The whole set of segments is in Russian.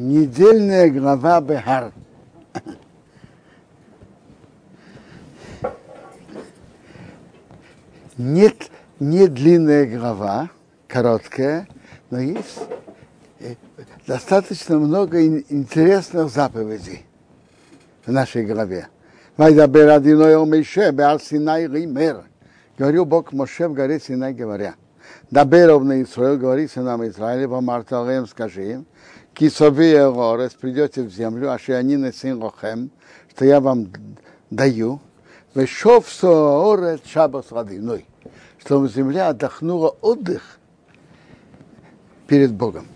Недельная глава Бехар. Нет, не длинная глава, короткая, но есть э, достаточно много интересных заповедей в нашей главе. Говорил Бог Моше в горе Синай, говоря, Дабер на Исраил, говори сынам Израиля, Вамарта Алеем, скажи им, Кисовия Горес, придете в землю, а сын Лохем, что я вам даю, Вешов Соорет Шабас Радиной, чтобы земля отдохнула отдых перед Богом.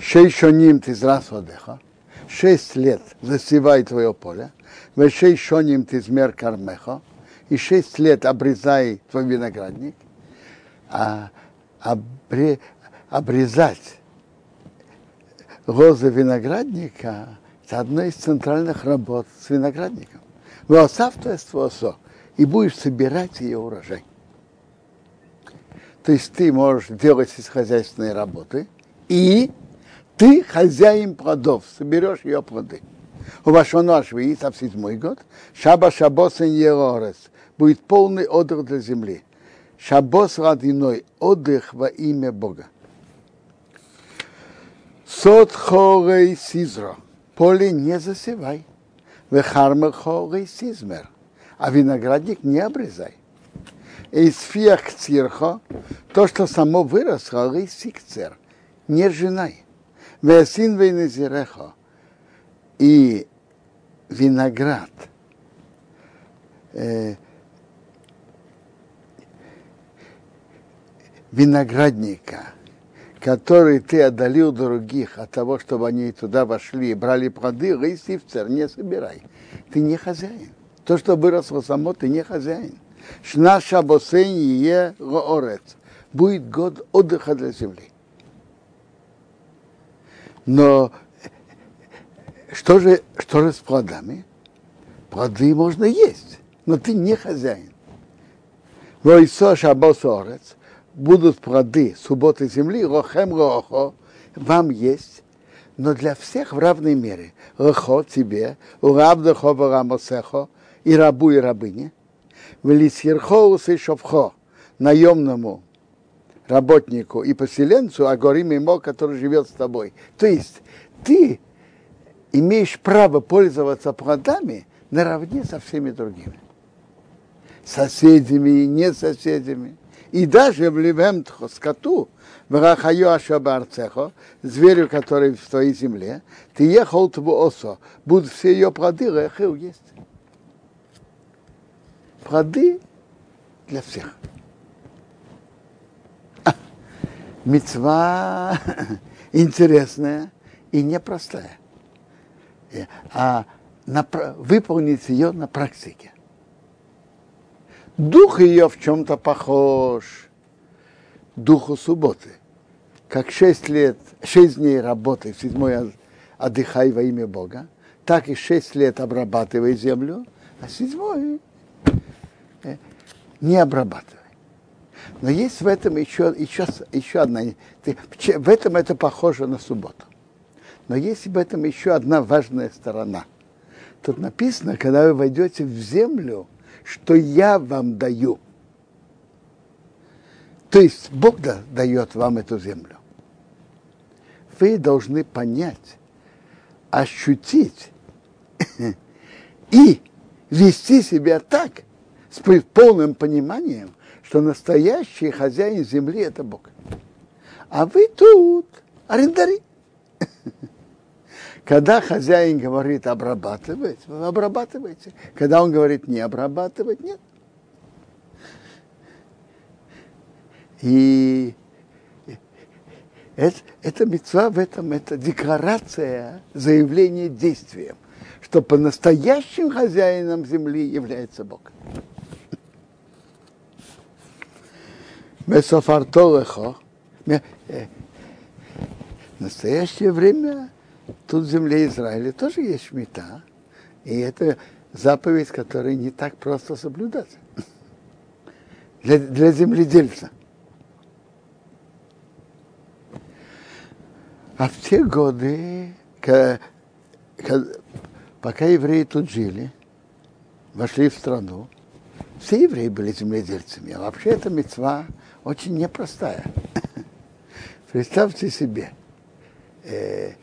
Шейшоним ты зрас отдыха, шесть лет засевай твое поле, вешейшоним ты змер кармеха, и шесть лет обрезай твой виноградник, а обре, обрезать лозы виноградника – это одна из центральных работ с виноградником. Васавтоство и будешь собирать ее урожай. То есть ты можешь делать хозяйственные работы, и ты хозяин плодов, соберешь ее плоды. У вашего нашего и в седьмой год, шаба шабосен ерорес, будет полный отдых для земли. Шабос родиной, отдых во имя Бога. Сот хорей сизро, поле не засевай. Вехармер хорей сизмер, а виноградник не обрезай. Из фиах цирхо, то, что само выросло, рей сикцер, не женай. Весин вейнезирехо, и виноград, э, виноградника, который ты отдалил других от того, чтобы они туда вошли брали плоды, рейсивцер, не собирай. Ты не хозяин. То, что выросло само, ты не хозяин. Шнаша босенье роорец. Будет год отдыха для земли. Но что же, что же с плодами? Плоды можно есть, но ты не хозяин. Войсо шабосорец, будут плоды субботы земли, рохем рохо, вам есть, но для всех в равной мере. Рохо тебе, у рабдахо рамосехо, и рабу, и рабыне. Велисхирхо и шовхо, наемному работнику и поселенцу, а горим ему, который живет с тобой. То есть ты имеешь право пользоваться плодами наравне со всеми другими. Соседями и не соседями. И даже в Ливемтхо, скоту, в Рахайо Ашабарцехо, зверю, который в твоей земле, ты ехал осо, будут все ее плоды, рахил есть. Плоды для всех. Мецва интересная и непростая. А на, выполнить ее на практике. Дух ее в чем-то похож духу субботы. Как шесть лет, шесть дней работы, седьмой отдыхай во имя Бога, так и шесть лет обрабатывай землю, а седьмой э, не обрабатывай. Но есть в этом еще, еще, еще одна, в этом это похоже на субботу. Но есть в этом еще одна важная сторона. Тут написано, когда вы войдете в землю, что я вам даю. То есть Бог да, дает вам эту землю. Вы должны понять, ощутить и вести себя так, с полным пониманием, что настоящий хозяин земли – это Бог. А вы тут арендари. Когда хозяин говорит обрабатывать, вы обрабатываете. Когда он говорит не обрабатывать, нет. И это, это мецва в этом, это декларация, заявление действием, что по-настоящим хозяином земли является Бог. Месофартолехо, э, в настоящее время тут в земле Израиля тоже есть шмита. И это заповедь, которую не так просто соблюдать для, для земледельца. А в те годы, ка- ка- пока евреи тут жили, вошли в страну, все евреи были земледельцами. А вообще эта мецва очень непростая. Представьте себе, э,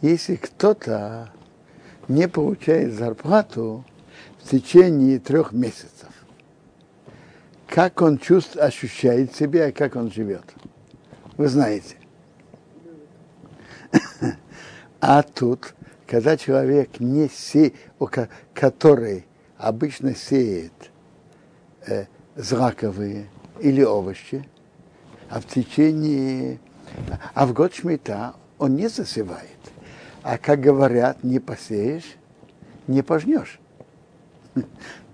если кто-то не получает зарплату в течение трех месяцев, как он чувствует, ощущает себя и как он живет. Вы знаете. А тут, когда человек не се, который обычно сеет э, зраковые или овощи, а в течение, а в год шмита он не засевает. А как говорят, не посеешь, не пожнешь.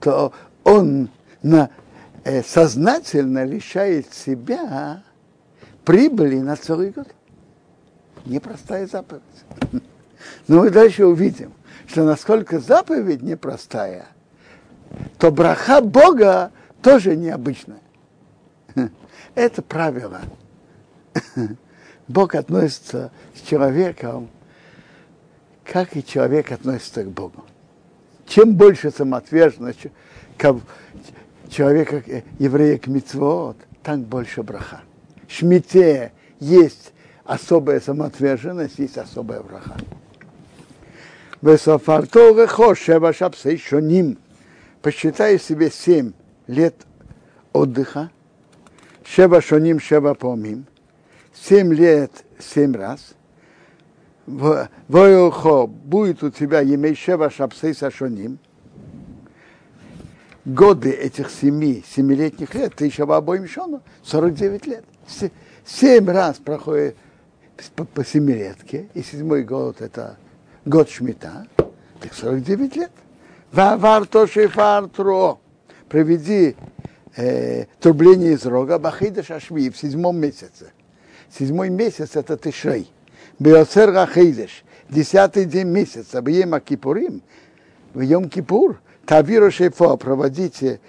То он на, э, сознательно лишает себя прибыли на целый год. Непростая заповедь. Но мы дальше увидим, что насколько заповедь непростая, то браха Бога тоже необычная. Это правило. Бог относится с человеком, как и человек относится к Богу. Чем больше самоотверженность человека, еврея к митцвот, там больше браха. Шмите есть особая самоотверженность, есть особая браха. Весофарто рехо шева шапсей шоним. Посчитай себе семь лет отдыха, шева шоним, шева помим, семь лет, семь раз. Воюхо будет у тебя емей шева шапсей сашоним. Годы этих семи, семилетних лет, ты еще в обоим шону, 49 лет. Семь раз проходит по, по семилетке, и седьмой год это год шмита, так 49 лет. Вавар то шифар тро. Проведи э, трубление из рога Бахида Шашви в седьмом месяце. Седьмой месяц это Тишрей. Биосер Рахидеш. Десятый день месяца. Бьема Кипурим. В Йом Кипур. Тавиру Шефо. Проводите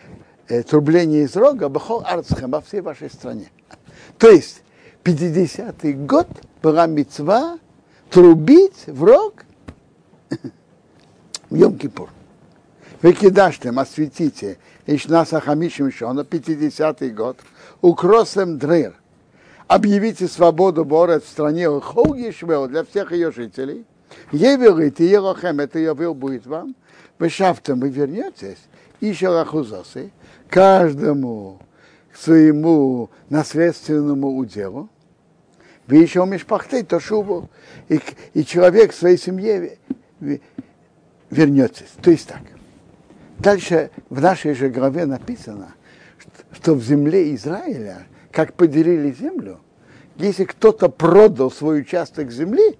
э, трубление из рога Бахол Арцхем во всей вашей стране. То есть 50-й год была мецва трубить в рог в Йом-Кипур. Вы кидаштем, осветите, Ишнаса Хамишим Шона, 50-й год, укросем дрыр. Объявите свободу Борет в стране Хоугишвел для всех ее жителей. Евелит и Елохем, это Явил будет вам. Вы шафтом вы вернетесь, и Шалахузосы, каждому своему наследственному уделу. Вы еще умеешь пахтать, то шубу, и, и человек своей семье вернется. То есть так. Дальше в нашей же главе написано, что в земле Израиля, как поделили землю, если кто-то продал свой участок земли,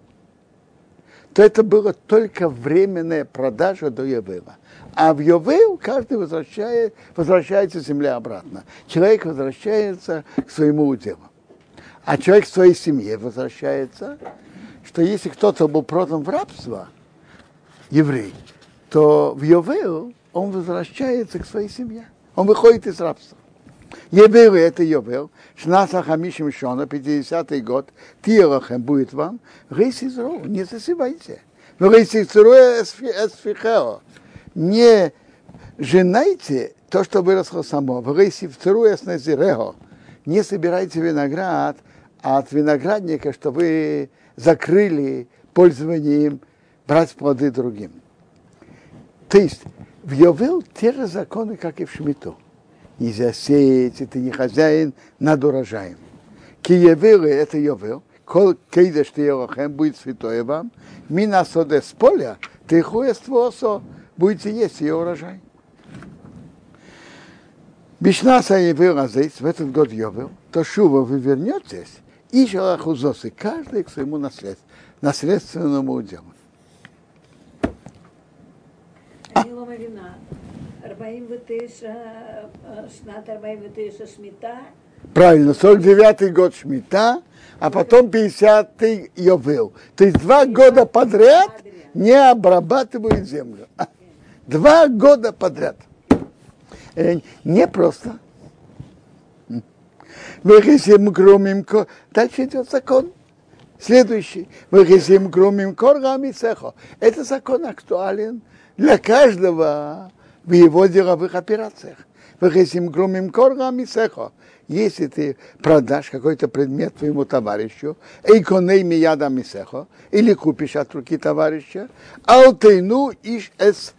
то это было только временная продажа до Явела. А в Йовел каждый возвращает, возвращается земля обратно. Человек возвращается к своему уделу. А человек к своей семье возвращается, что если кто-то был продан в рабство, еврей, то в Йовел он возвращается к своей семье. Он выходит из рабства. Евел это Йовел, Шнаса Хамишим Шона, 50-й год, Тирахем будет вам, Рейс Изру, не засыпайте. Рейс Изру Эсфихео, не женайте то, что выросло само. Рейс Изру Эснезирео, не собирайте виноград от виноградника, что вы закрыли пользование им, брать плоды другим. То есть в Йовел те же законы, как и в Шмиту и засеять, и ты не хозяин над урожаем. Киевилы – это Йовил, кол кейдеш ты елохем, будет святое вам, минасоде с поля, ты хуэствосо, будете есть ее урожай. Бишнаса Евил Азейс, в этот год Йовил, то Шува вы вернетесь, и Шалахузосы, каждый к своему наслед, наследственному делу. А? 49, שנת 49 שמיטה, Правильно, 49-й год Шмита, а потом 50-й Йовел. То есть два года подряд не обрабатывают землю. Два года подряд. Э, Не просто. Выхисим громимко. Дальше идет закон. Следующий. Выхисим грумим коргами цехо. Это закон актуален для каждого в его деловых операциях. Если ты продашь какой-то предмет твоему товарищу, эйконей мияда мисехо, или купишь от руки товарища, алтейну иш эс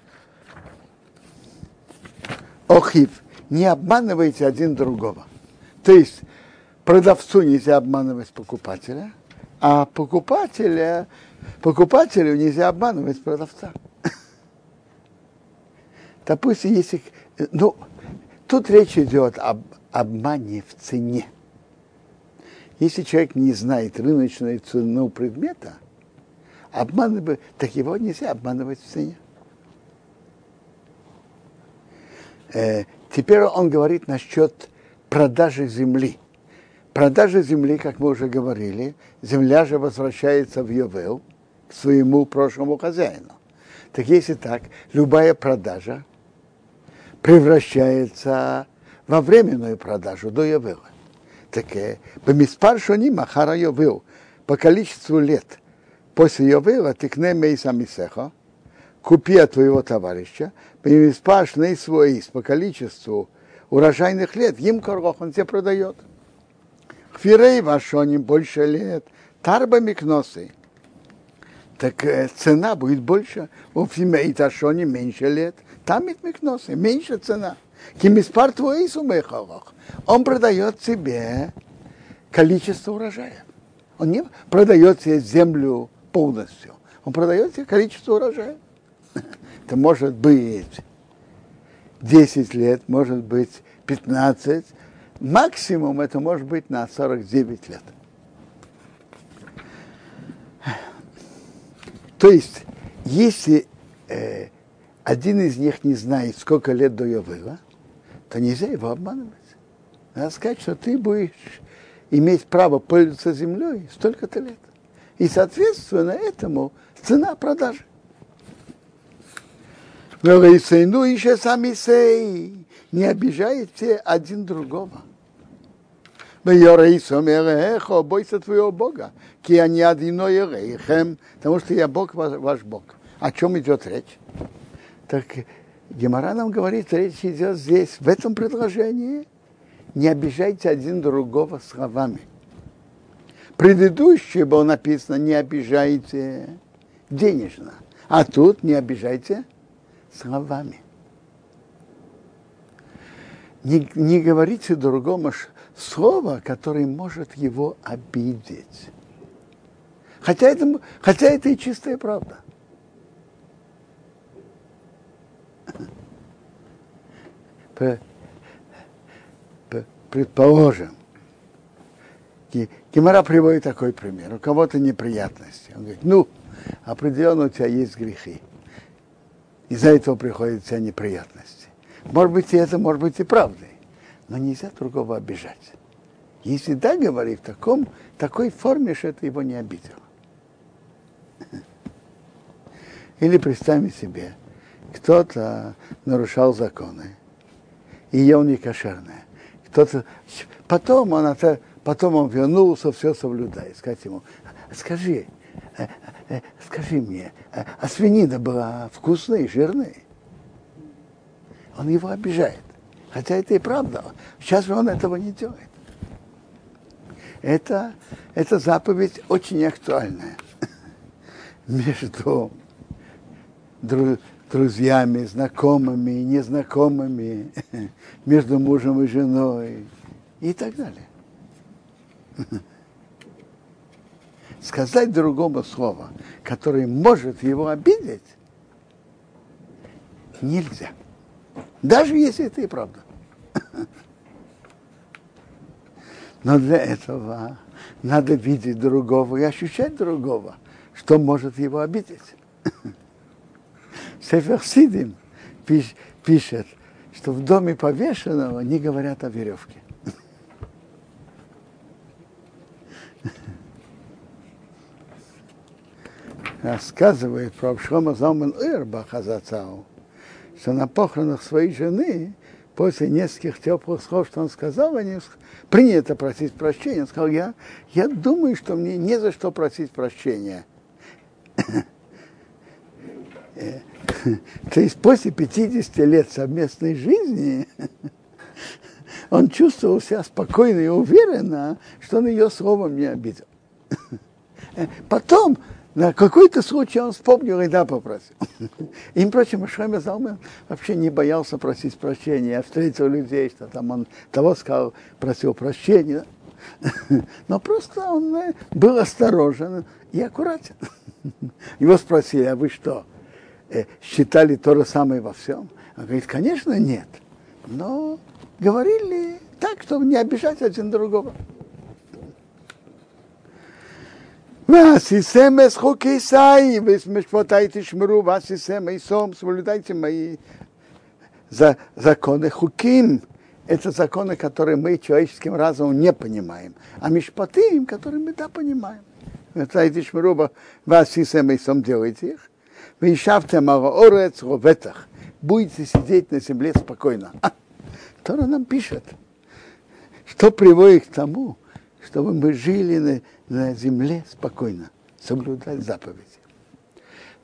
охив. Не обманывайте один другого. То есть продавцу нельзя обманывать покупателя, а покупателя, покупателю нельзя обманывать продавца. Допустим, если... Ну, тут речь идет об обмане в цене. Если человек не знает рыночную цену предмета, обманывать, так его нельзя обманывать в цене. Э, теперь он говорит насчет продажи земли. Продажа земли, как мы уже говорили, земля же возвращается в Йовел к своему прошлому хозяину. Так если так, любая продажа превращается во временную продажу. До Йовела. Так Бемиспар Шони Махара Йовел по количеству лет после Йовела ты к Мейса Мисеха, купи от твоего товарища, Бемиспар Шней свой по количеству урожайных лет, им коргох он тебе продает. Хвирей вашоним больше лет, тарба микносы. Так э, цена будет больше, у Фимейташоне меньше лет, там микносы, меньше цена. Кимиспар твой сумехалах. Он продает себе количество урожая. Он не продает себе землю полностью. Он продает себе количество урожая. Это может быть 10 лет, может быть 15. Максимум это может быть на 49 лет. То есть, если э, один из них не знает, сколько лет до Йовела, то нельзя его обманывать. Надо сказать, что ты будешь иметь право пользоваться землей столько-то лет. И, соответственно, этому цена продажи. Ну еще сами сей, не обижайте один другого. Бойся твоего Бога, они потому что я Бог, ваш Бог. О чем идет речь? Так Гемора нам говорит, речь идет здесь, в этом предложении, не обижайте один другого словами. Предыдущее было написано, не обижайте денежно, а тут не обижайте словами. Не, не говорите другому слово, которое может его обидеть. Хотя это, хотя это и чистая правда. Предположим, Гемора приводит такой пример. У кого-то неприятности. Он говорит, ну, определенно у тебя есть грехи. Из-за этого приходят у тебя неприятности. Может быть, и это может быть и правдой. Но нельзя другого обижать. Если да, говори в таком, такой форме, что это его не обидело. Или представим себе, кто-то нарушал законы и ел некошерное. Кто-то, потом, он это, потом он вернулся, все соблюдает. Сказать ему, скажи, э, э, скажи мне, э, а свинина была вкусной и жирной? Он его обижает. Хотя это и правда. Сейчас он этого не делает. Это, это заповедь очень актуальная между друзьями, знакомыми, незнакомыми, между мужем и женой и так далее. Сказать другому слово, которое может его обидеть, нельзя. Даже если это и правда. Но для этого надо видеть другого и ощущать другого, что может его обидеть. Сефер Сидим пишет, что в доме повешенного не говорят о веревке. Рассказывает про Абшома Залман Ирба Хазацау, что на похоронах своей жены после нескольких теплых слов, что он сказал, они принято просить прощения. Он сказал, я, я думаю, что мне не за что просить прощения. То есть после 50 лет совместной жизни он чувствовал себя спокойно и уверенно, что он ее словом не обидел. Потом на какой-то случай он вспомнил и да попросил. И, впрочем, Шлема Залмен вообще не боялся просить прощения. Я встретил людей, что там он того сказал, просил прощения. Но просто он э, был осторожен и аккуратен. Его спросили, а вы что, э, Э, считали то же самое во всем? Он говорит, конечно, нет. Но говорили так, чтобы не обижать один другого. Васисем эсхуки саи, весмешпотайте шмру, васисем эйсом, соблюдайте мои за, законы хуким. Это законы, которые мы человеческим разумом не понимаем, а мишпаты, которые мы да понимаем. Васисем эйсом делайте их, вы ишавте орец роветах. Будете сидеть на земле спокойно. А, Тора нам пишет, что приводит к тому, чтобы мы жили на, на земле спокойно, соблюдать заповеди.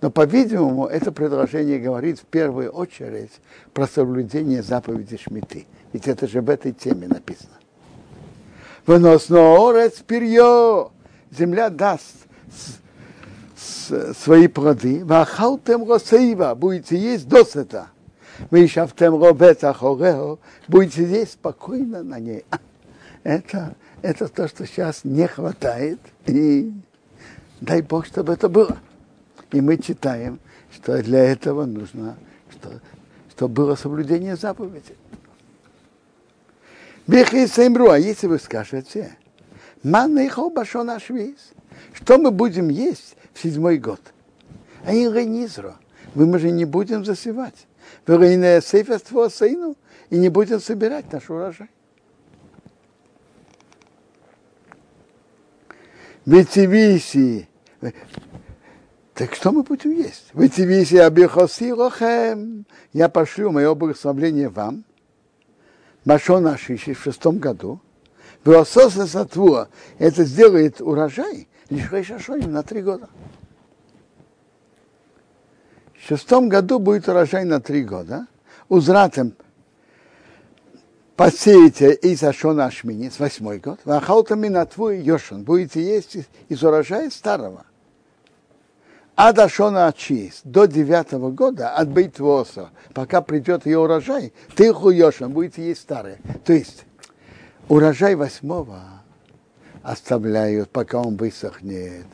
Но, по-видимому, это предложение говорит в первую очередь про соблюдение заповеди Шмиты. Ведь это же в этой теме написано. Выносно орец перье. Земля даст свои плоды. Вахалтем росеива. Будете есть досыта. Вы шафтем робета хорео. Будете есть спокойно на ней. Это это то, что сейчас не хватает, и дай Бог, чтобы это было. И мы читаем, что для этого нужно, что, чтобы было соблюдение заповедей. Бехи Сеймру, а если вы скажете, Маннейхо Башон что мы будем есть в седьмой год? А Инренизро, мы же не будем засевать. Вы и не будем собирать наш урожай. Ветивиси. Так что мы будем есть? Ветивиси абихоси лохем. Я пошлю мое благословление вам. Машон Ашиши в шестом году. Веососа сатвуа. Это сделает урожай лишь Шашоним на три года. В шестом году будет урожай на три года. Узратом посеете из Ашона Ашмини, с восьмой год, вахалтами на твой Йошин, будете есть из урожая старого. А до Шона Ачис, до девятого года, от Бейтвоса, пока придет ее урожай, ты Йошин, будете есть старое. То есть, урожай восьмого оставляют, пока он высохнет,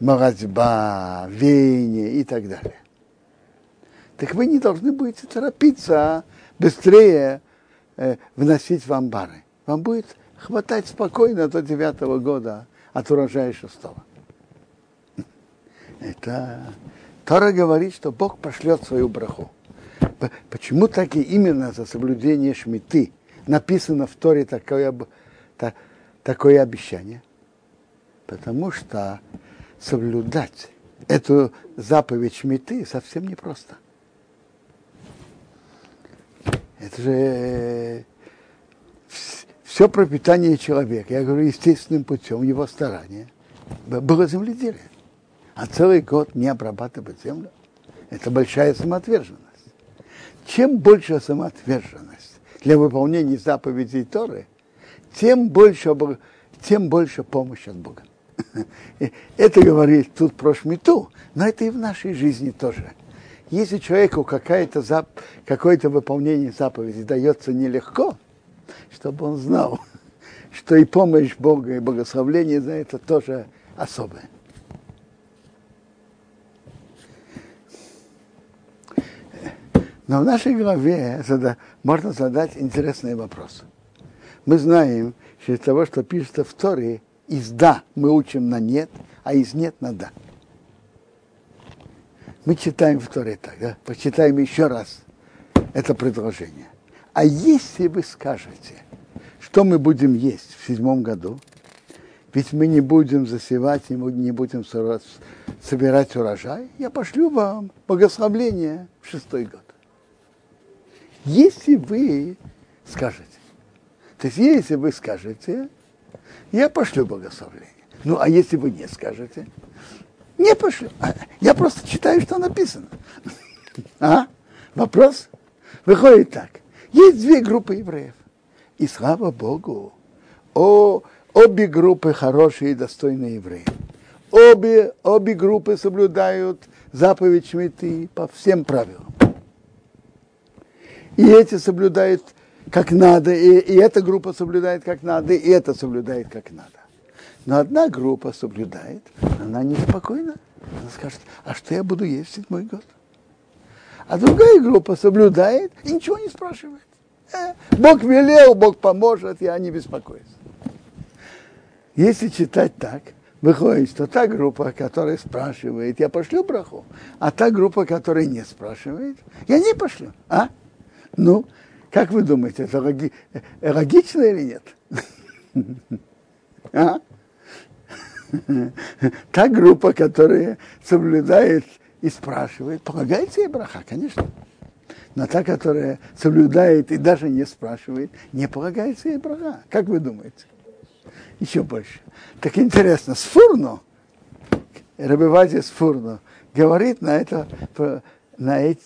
морозьба, веяние и так далее. Так вы не должны будете торопиться быстрее э, вносить в амбары. Вам будет хватать спокойно до девятого года от урожая шестого. Это Тора говорит, что Бог пошлет свою браху. Почему так и именно за соблюдение шмиты написано в Торе такое, та, такое обещание? Потому что соблюдать эту заповедь шмиты совсем непросто. Это же э, все пропитание человека, я говорю, естественным путем, его старания, было земледелие. А целый год не обрабатывать землю, это большая самоотверженность. Чем больше самоотверженность для выполнения заповедей Торы, тем больше, тем больше помощь от Бога. Это говорит тут про шмиту, но это и в нашей жизни тоже. Если человеку какое-то зап... какое выполнение заповеди дается нелегко, чтобы он знал, что и помощь Бога, и благословление за это тоже особое. Но в нашей голове можно задать интересный вопрос. Мы знаем, что из того, что пишется в Торе, из «да» мы учим на «нет», а из «нет» на «да». Мы читаем в Торе так, да? Почитаем еще раз это предложение. А если вы скажете, что мы будем есть в седьмом году, ведь мы не будем засевать, не будем собирать урожай, я пошлю вам благословление в шестой год. Если вы скажете, то есть если вы скажете, я пошлю благословление. Ну, а если вы не скажете, не пошлю. А, я просто читаю, что написано. А? Вопрос? Выходит так. Есть две группы евреев. И слава Богу, о, обе группы хорошие и достойные евреи. Обе, обе группы соблюдают заповедь Шмиты по всем правилам. И эти соблюдают как надо, и, и эта группа соблюдает как надо, и это соблюдает как надо. Но одна группа соблюдает, она неспокойна. Она скажет, а что я буду есть в седьмой год? А другая группа соблюдает и ничего не спрашивает. Э, Бог велел, Бог поможет, я не беспокоюсь. Если читать так, выходит, что та группа, которая спрашивает, я пошлю браху, а та группа, которая не спрашивает, я не пошлю. А? Ну, как вы думаете, это логи... логично или нет? А? Та группа, которая соблюдает и спрашивает, полагается ей браха, конечно. Но та, которая соблюдает и даже не спрашивает, не полагается ей браха. Как вы думаете? Еще больше. Так интересно, Сфурно, Рабивази Сфурно, говорит на это, на, эти,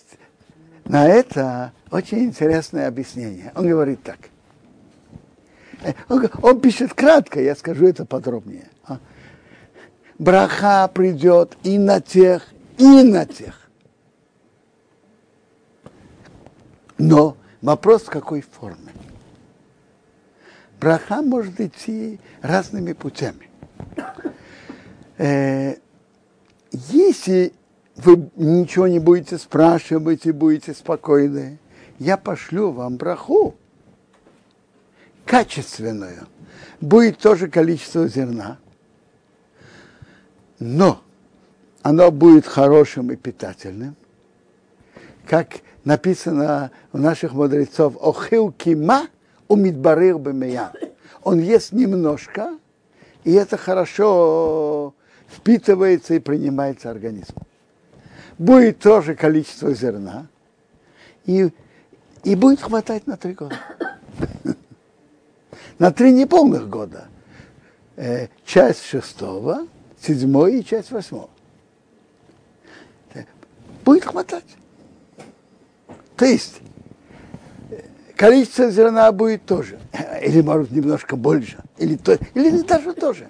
на это очень интересное объяснение. Он говорит так. Э, он, он пишет кратко, я скажу это подробнее. А? Браха придет и на тех, и на тех. Но вопрос в какой форме. Браха может идти разными путями. Э, если вы ничего не будете спрашивать и будете спокойны, я пошлю вам браху качественную. Будет тоже количество зерна, но оно будет хорошим и питательным, как написано у наших мудрецов, охил кима умидбарир бемея. Он ест немножко, и это хорошо впитывается и принимается организмом. Будет тоже количество зерна, и и будет хватать на три года. На три неполных года. Э, часть шестого, седьмой и часть восьмого. Будет хватать. То есть количество зерна будет тоже. Или, может, немножко больше. Или, то, или даже тоже.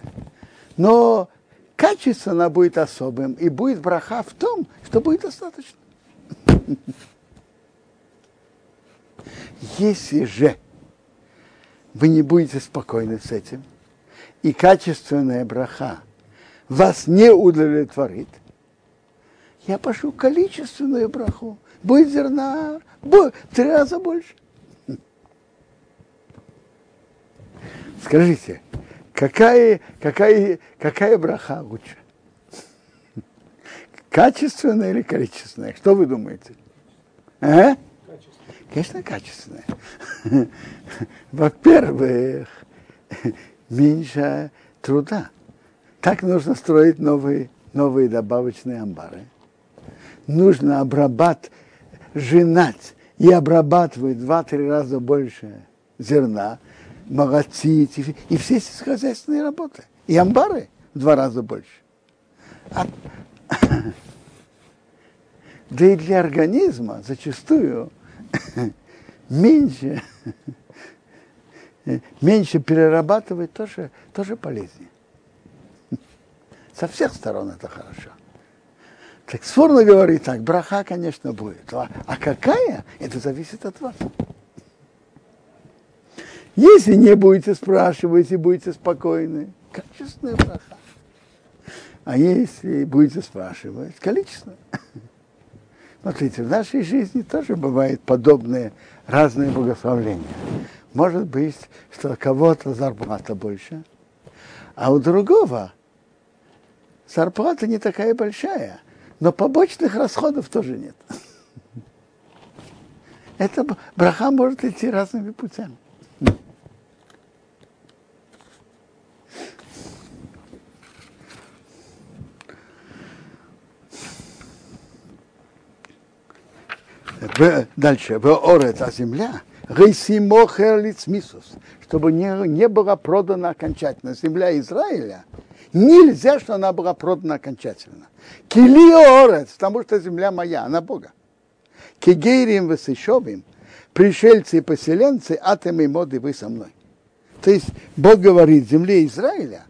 Но качество она будет особым. И будет браха в том, что будет достаточно. Если же вы не будете спокойны с этим, и качественная браха вас не удовлетворит, я пошлю количественную браху. Будет зерна будет в три раза больше. Скажите, какая, какая, какая браха лучше? Качественная или количественная? Что вы думаете? А? Конечно, качественное. Во-первых, меньше труда. Так нужно строить новые, новые добавочные амбары. Нужно обрабатывать, женать и обрабатывать два-три раза больше зерна, молотить и, и все сельскохозяйственные работы. И амбары в два раза больше. А, да и для организма зачастую меньше, меньше перерабатывать тоже, тоже полезнее. Со всех сторон это хорошо. Так Сфорно говорит так, браха, конечно, будет. А, а какая, это зависит от вас. Если не будете спрашивать и будете спокойны, качественная браха. А если будете спрашивать, количество. Смотрите, в нашей жизни тоже бывают подобные разные благословления. Может быть, что у кого-то зарплата больше, а у другого зарплата не такая большая, но побочных расходов тоже нет. Это браха может идти разными путями. Дальше. В орец, а земля. Мисус, чтобы не, не была продана окончательно. Земля Израиля нельзя, что она была продана окончательно. Кили орец, потому что земля моя, она Бога. Кигейрим высышовим, пришельцы и поселенцы, атомы и моды вы со мной. То есть Бог говорит земле Израиля,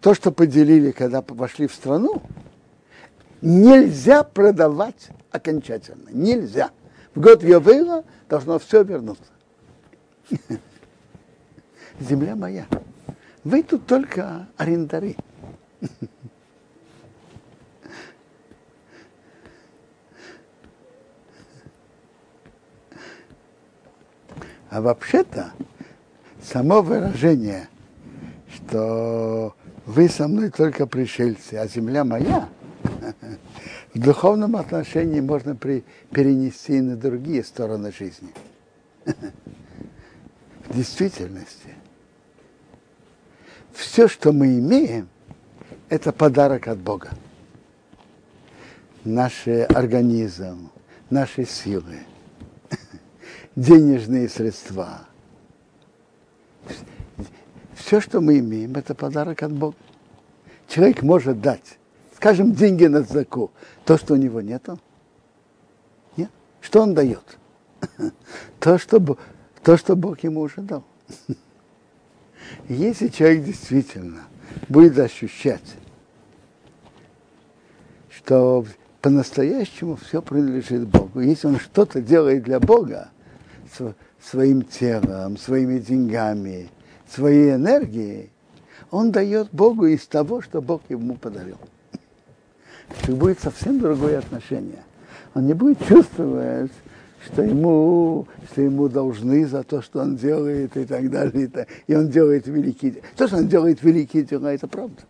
то, что поделили, когда вошли в страну, нельзя продавать окончательно. Нельзя. В год Йовейла должно все вернуться. Земля моя. Вы тут только арендары. А вообще-то само выражение, что вы со мной только пришельцы, а земля моя, в духовном отношении можно при, перенести и на другие стороны жизни. В действительности, все, что мы имеем, это подарок от Бога. Наш организм, наши силы, денежные средства. Все, что мы имеем, это подарок от Бога. Человек может дать, скажем, деньги на заку, то, что у него нету. Нет? Что он дает? То, что, то, что Бог ему уже дал. Если человек действительно будет ощущать, что по-настоящему все принадлежит Богу, если он что-то делает для Бога, св- своим телом, своими деньгами, своей энергией, он дает Богу из того, что Бог ему подарил. Это будет совсем другое отношение. Он не будет чувствовать, что ему, что ему должны за то, что он делает и так далее. И, так. он делает великие дела. То, что он делает великие дела, это правда.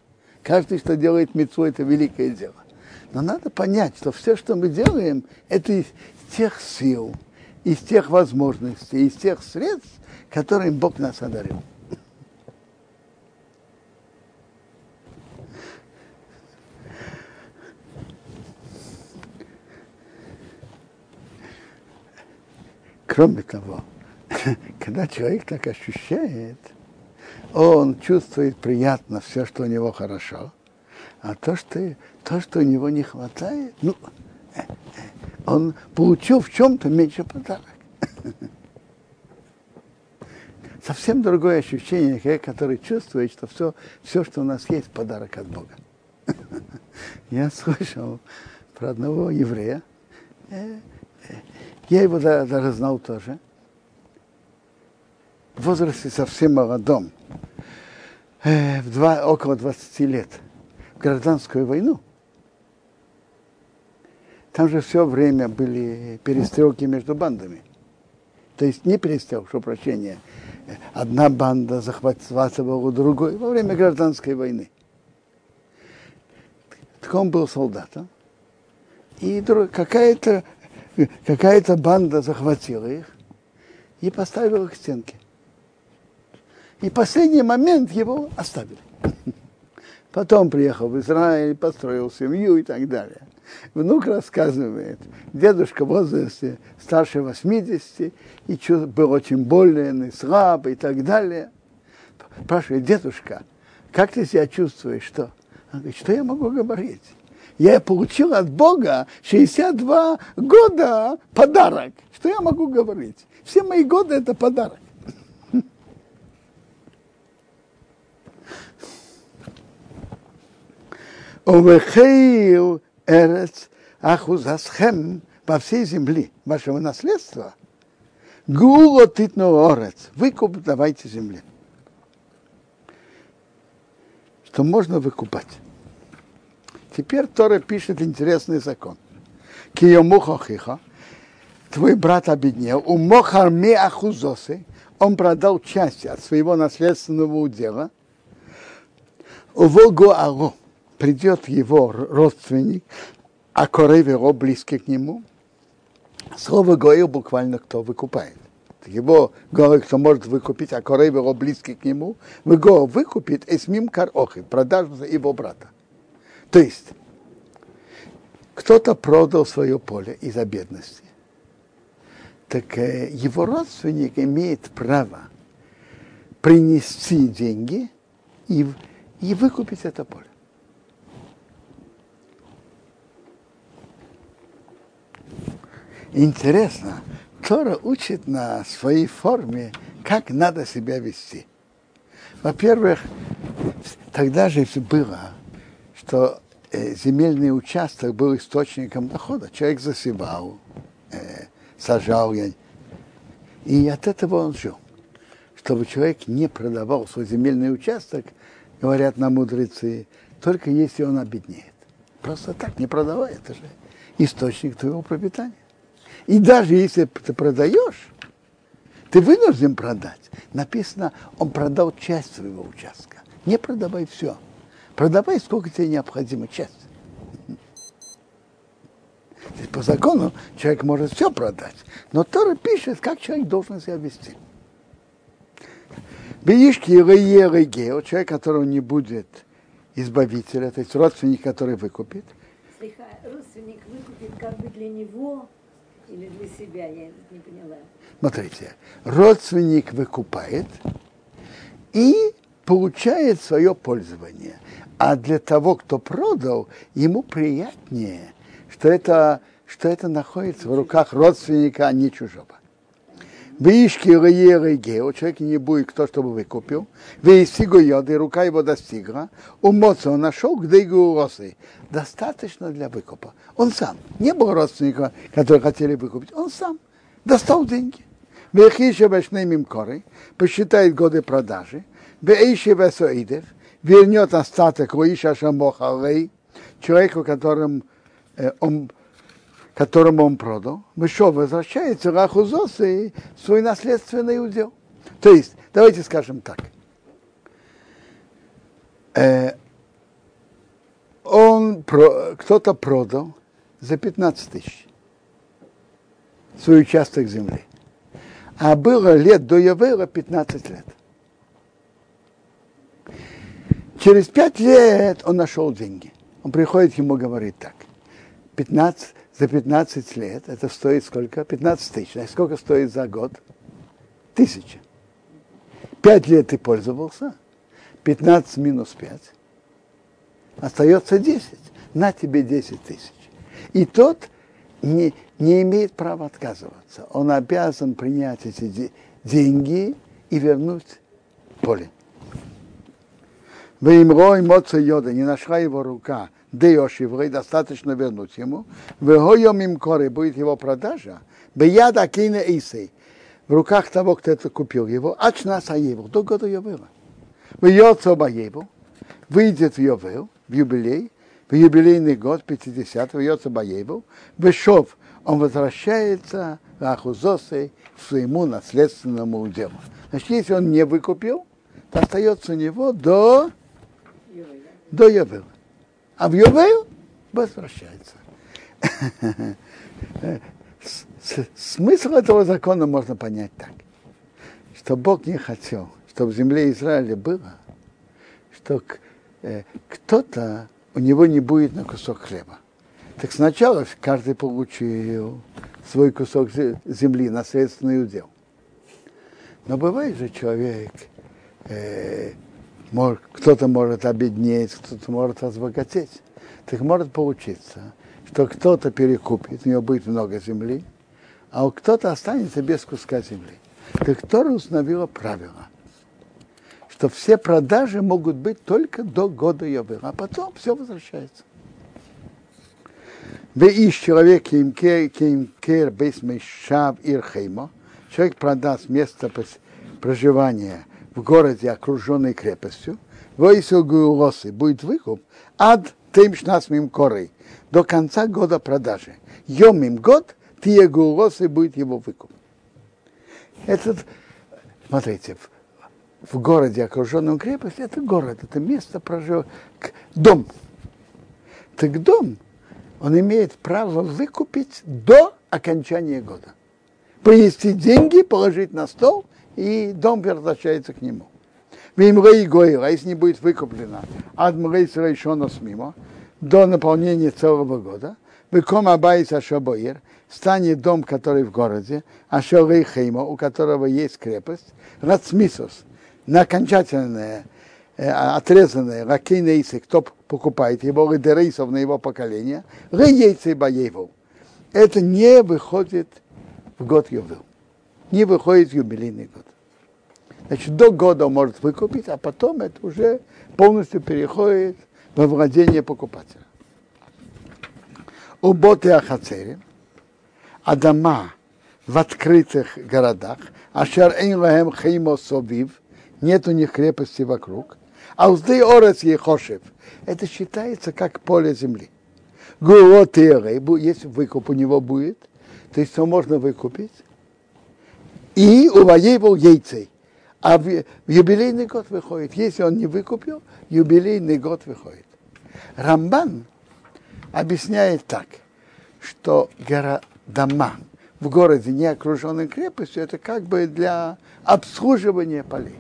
Каждый, что делает мецу, это великое дело. Но надо понять, что все, что мы делаем, это из тех сил, из тех возможностей, из тех средств, которым Бог нас одарил. Кроме того, когда человек так ощущает, он чувствует приятно все, что у него хорошо, а то, что, то, что у него не хватает, ну, э, э, он получил в чем-то меньше подарок. Совсем другое ощущение, человек, который чувствует, что все, все, что у нас есть, подарок от Бога. Я слышал про одного еврея, э, я его да- даже знал тоже, в возрасте совсем молодом, э, в два, около 20 лет, в гражданскую войну. Там же все время были перестрелки между бандами. То есть не перестрелки, прошу прощения. Одна банда захватывала другой во время гражданской войны. Так он был солдатом. И друг- какая-то какая банда захватила их и поставила их к стенке. И последний момент его оставили. Потом приехал в Израиль, построил семью и так далее. Внук рассказывает, дедушка в возрасте старше 80 и был очень болен и слаб и так далее. Спрашивает, дедушка, как ты себя чувствуешь? Что? Он говорит, что я могу говорить? Я получил от Бога 62 года подарок. Что я могу говорить? Все мои годы это подарок. Овехейл эрец ахузасхем по всей земле вашего наследства. Гуло титно орец. Выкуп давайте земле. Что можно выкупать. Теперь Тора пишет интересный закон. Киомухахиха, твой брат обеднел, у Мохарме Ахузосы, он продал часть от своего наследственного удела, у Волгоаро придет его родственник, а Корев его близкий к нему. Слово Гоил буквально кто выкупает. Его говорит, кто может выкупить, а Корев его близкий к нему, его выкупит Эсмим Карохи, продажу его брата. То есть, кто-то продал свое поле из-за бедности. так э, его родственник имеет право принести деньги и, и выкупить это поле. Интересно, Тора учит на своей форме, как надо себя вести. Во-первых, тогда же было, что э, земельный участок был источником дохода. Человек засевал, э, сажал, и от этого он жил. Чтобы человек не продавал свой земельный участок, говорят нам мудрецы, только если он обеднеет. Просто так не продавай, это же источник твоего пропитания. И даже если ты продаешь, ты вынужден продать. Написано, он продал часть своего участка. Не продавай все. Продавай, сколько тебе необходимо часть. По закону человек может все продать. Но Тора пишет, как человек должен себя вести. Беишки Реге, человек, которого не будет избавителя, то есть родственник, который выкупит. Родственник выкупит как бы для него или для себя, я не поняла. Смотрите, родственник выкупает и получает свое пользование. А для того, кто продал, ему приятнее, что это, что это находится в руках родственника, а не чужого. Вишки реге, у человека не будет кто, чтобы выкупил. Вейсиго йоды, рука его достигла. Умоца он нашел, где его росы. Достаточно для выкупа. Он сам. Не был родственника, которые хотели выкупить. Он сам достал деньги. Вехиша бешнемим коры, посчитает годы продажи. Вейши весоидев, вернет остаток Луиша Шамохалей, человеку, которым э, он которому он продал, вышел, возвращается Рахузос и свой наследственный удел. То есть, давайте скажем так. Э, он, про, кто-то продал за 15 тысяч свой участок земли. А было лет до Явела 15 лет. Через пять лет он нашел деньги. Он приходит ему говорит так. 15, за 15 лет, это стоит сколько? 15 тысяч. А сколько стоит за год? Тысяча. Пять лет ты пользовался, 15 минус 5, остается 10. На тебе 10 тысяч. И тот не, не имеет права отказываться. Он обязан принять эти деньги и вернуть поле. Веймрой моца йода, не нашла его рука, Деош еврей, достаточно вернуть ему. Вегойом им коры, будет его продажа. Беяда кейна Исей, в руках того, кто это купил его, ачна саеву, до года Йовела. Вьется Баеву, выйдет в Йовел, в юбилей, в юбилейный год, 50 вьется Баеву, вышов, он возвращается в Ахузосе к своему наследственному уделу. Значит, если он не выкупил, то остается у него до, до Йовела а в Йовею возвращается. Смысл этого закона можно понять так, что Бог не хотел, чтобы в земле Израиля было, что э, кто-то, у него не будет на кусок хлеба. Так сначала каждый получил свой кусок земли, наследственный удел. Но бывает же человек, э, кто-то может обеднеть, кто-то может разбогатеть. Так может получиться, что кто-то перекупит, у него будет много земли, а кто-то останется без куска земли. Так Тора установила правило, что все продажи могут быть только до года Йовера, а потом все возвращается. Вы ищ человек кемкер бейсмейшав ирхеймо, человек продаст место проживания в городе, окруженной крепостью, войсел гуилосы, будет выкуп, ад тем шнасмим корой, до конца года продажи. Йомим год, тие гуилосы будет его выкуп. Этот, смотрите, в, в городе, окруженном крепостью, это город, это место проживания, дом. Так дом, он имеет право выкупить до окончания года. Принести деньги, положить на стол – и дом возвращается к нему. Вимрей Гойл, а если не будет выкуплено, ад мрей мимо, до наполнения целого года, Выком Абайс Ашабоир, станет дом, который в городе, Ашорей Хеймо, у которого есть крепость, Рацмисус, на окончательное, э, отрезанное, Ракейнейсы, кто покупает его, Рейсов на его поколение, Рейейцы Баеву. Это не выходит в год Ювил. Не выходит в юбилейный год. Значит, до года он может выкупить, а потом это уже полностью переходит во владение покупателя. У боты Ахацери, а дома в открытых городах, а шар эйнлаем хеймо совив, нет у них крепости вокруг, а узды орец ехошев, это считается как поле земли. Гуотеры, если выкуп у него будет, то есть его можно выкупить, и у воевал яйцей. А в, юбилейный год выходит. Если он не выкупил, юбилейный год выходит. Рамбан объясняет так, что гора, дома в городе, не окруженной крепостью, это как бы для обслуживания полей.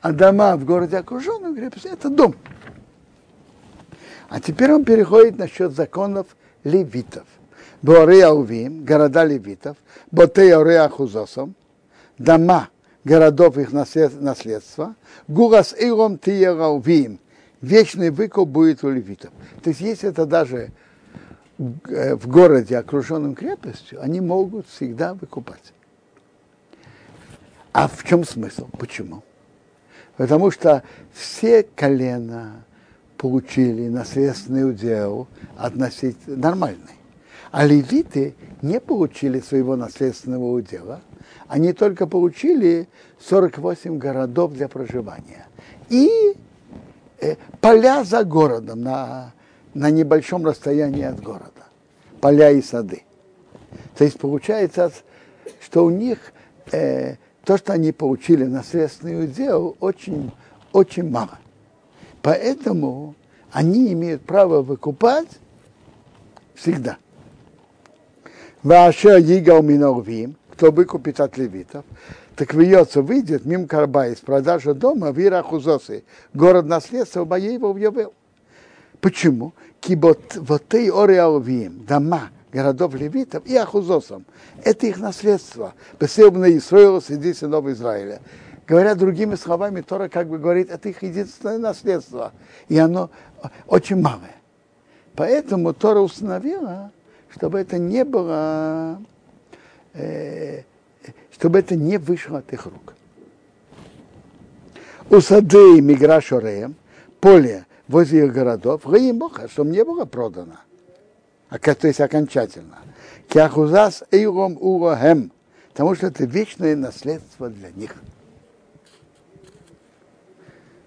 А дома в городе, окруженной крепостью, это дом. А теперь он переходит насчет законов левитов. Боре Аувим, города левитов, Ореа Хузосом, дома городов их наследства, Гурас Иром Тиераувим, вечный выкуп будет у левитов. То есть если это даже в городе, окруженном крепостью, они могут всегда выкупать. А в чем смысл? Почему? Потому что все колена получили наследственный удел относительно нормальный. А левиты не получили своего наследственного удела, они только получили 48 городов для проживания. И э, поля за городом на, на небольшом расстоянии от города. Поля и сады. То есть получается, что у них э, то, что они получили наследственный удел, очень, очень мало. Поэтому они имеют право выкупать всегда. Ваша Игал Минорвим, кто выкупит от левитов, так вьется, выйдет мим карба из продажи дома в Ирахузосы, город наследства Баеева в Йовел. Почему? Кибот вот и Ореалвим, дома городов левитов и Ахузосом. Это их наследство. Бесебно Исраил среди сынов Израиля. Говоря другими словами, Тора как бы говорит, это их единственное наследство. И оно очень малое. Поэтому Тора установила, чтобы это не было, э, чтобы это не вышло от их рук. У сады Миграшореем, поле возле их городов, Гаимоха, чтобы не было продано, а, то есть окончательно. Киахузас Эйром Урохем, потому что это вечное наследство для них.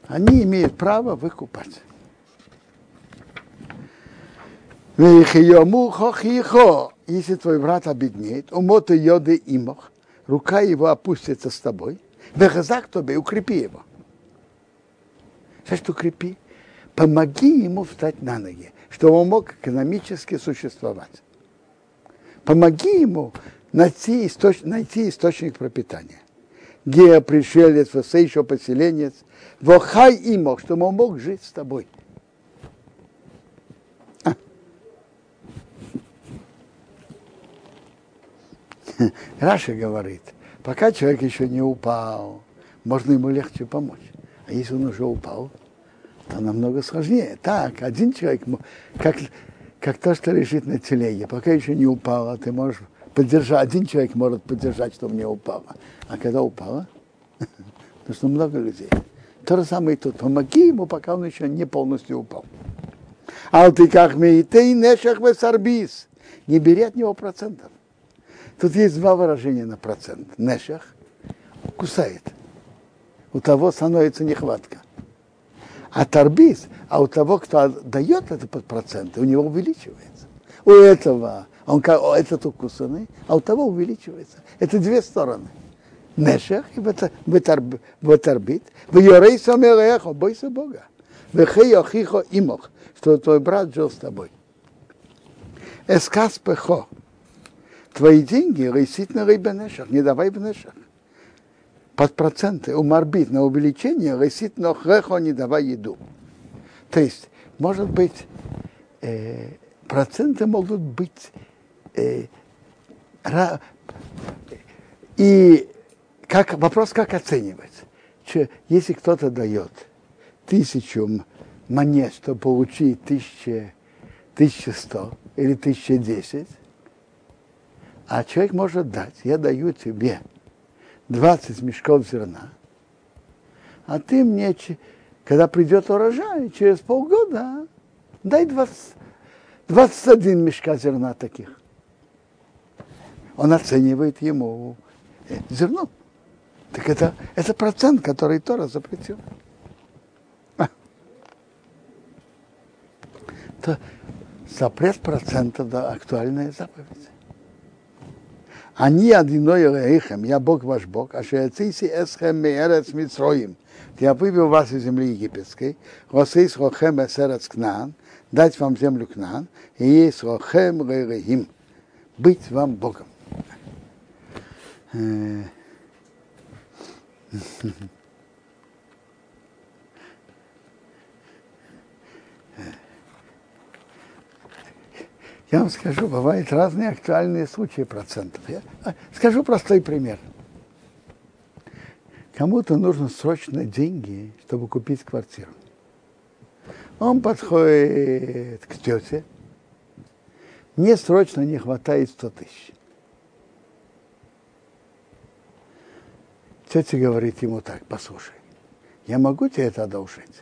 Они имеют право выкупать. Если твой брат обеднеет, умота йоды имох, рука его опустится с тобой, вехазак тебе, укрепи его. Что укрепи? Помоги ему встать на ноги, чтобы он мог экономически существовать. Помоги ему найти, источ... найти источник пропитания. Гея пришелец, еще поселенец, вохай ему, чтобы он мог жить с тобой. Раша говорит, пока человек еще не упал, можно ему легче помочь. А если он уже упал, то намного сложнее. Так, один человек, как, как то, что лежит на телеге, пока еще не упало, ты можешь поддержать, один человек может поддержать, чтобы не упало. А когда упало, потому что много людей. То же самое и тут. Помоги ему, пока он еще не полностью упал. А ты как мы, ты нешах сарбис. Не бери от него процентов. Тут есть два выражения на процент. Нешах кусает. У того становится нехватка. А торбис, а у того, кто дает это под проценты, у него увеличивается. У этого, он как, этот укусанный, а у того увеличивается. Это две стороны. Нешах и ватарбит. В Йорей самереха, бойся Бога. Вехей охихо имох, что твой брат жил с тобой. Эскас пехо, твои деньги рейсит на рейбенешах, не давай бенешах. Под проценты, у марбит на увеличение, рейсит на хрехо, не давай еду. То есть, может быть, э, проценты могут быть э, ра, и как, вопрос, как оценивать. Че, если кто-то дает тысячу монет, чтобы получить тысяча, тысяча сто или тысяча десять, а человек может дать, я даю тебе 20 мешков зерна, а ты мне, когда придет урожай, через полгода, дай 20, 21 мешка зерна таких. Он оценивает ему э, зерно. Так это, это процент, который Тора запретил. А. То запрет процентов, да, актуальная заповедь. Они одиной рейхем, я Бог ваш Бог, а шеяциси эсхем меерец митроим. Я вывел вас из земли египетской, росейс рохем эсерец кнан, дать вам землю кнан, и есть рохем рейхим, быть вам Богом. Я вам скажу, бывают разные актуальные случаи процентов. Я скажу простой пример. Кому-то нужно срочно деньги, чтобы купить квартиру. Он подходит к тете. Мне срочно не хватает 100 тысяч. Тетя говорит ему так, послушай, я могу тебе это одолжить,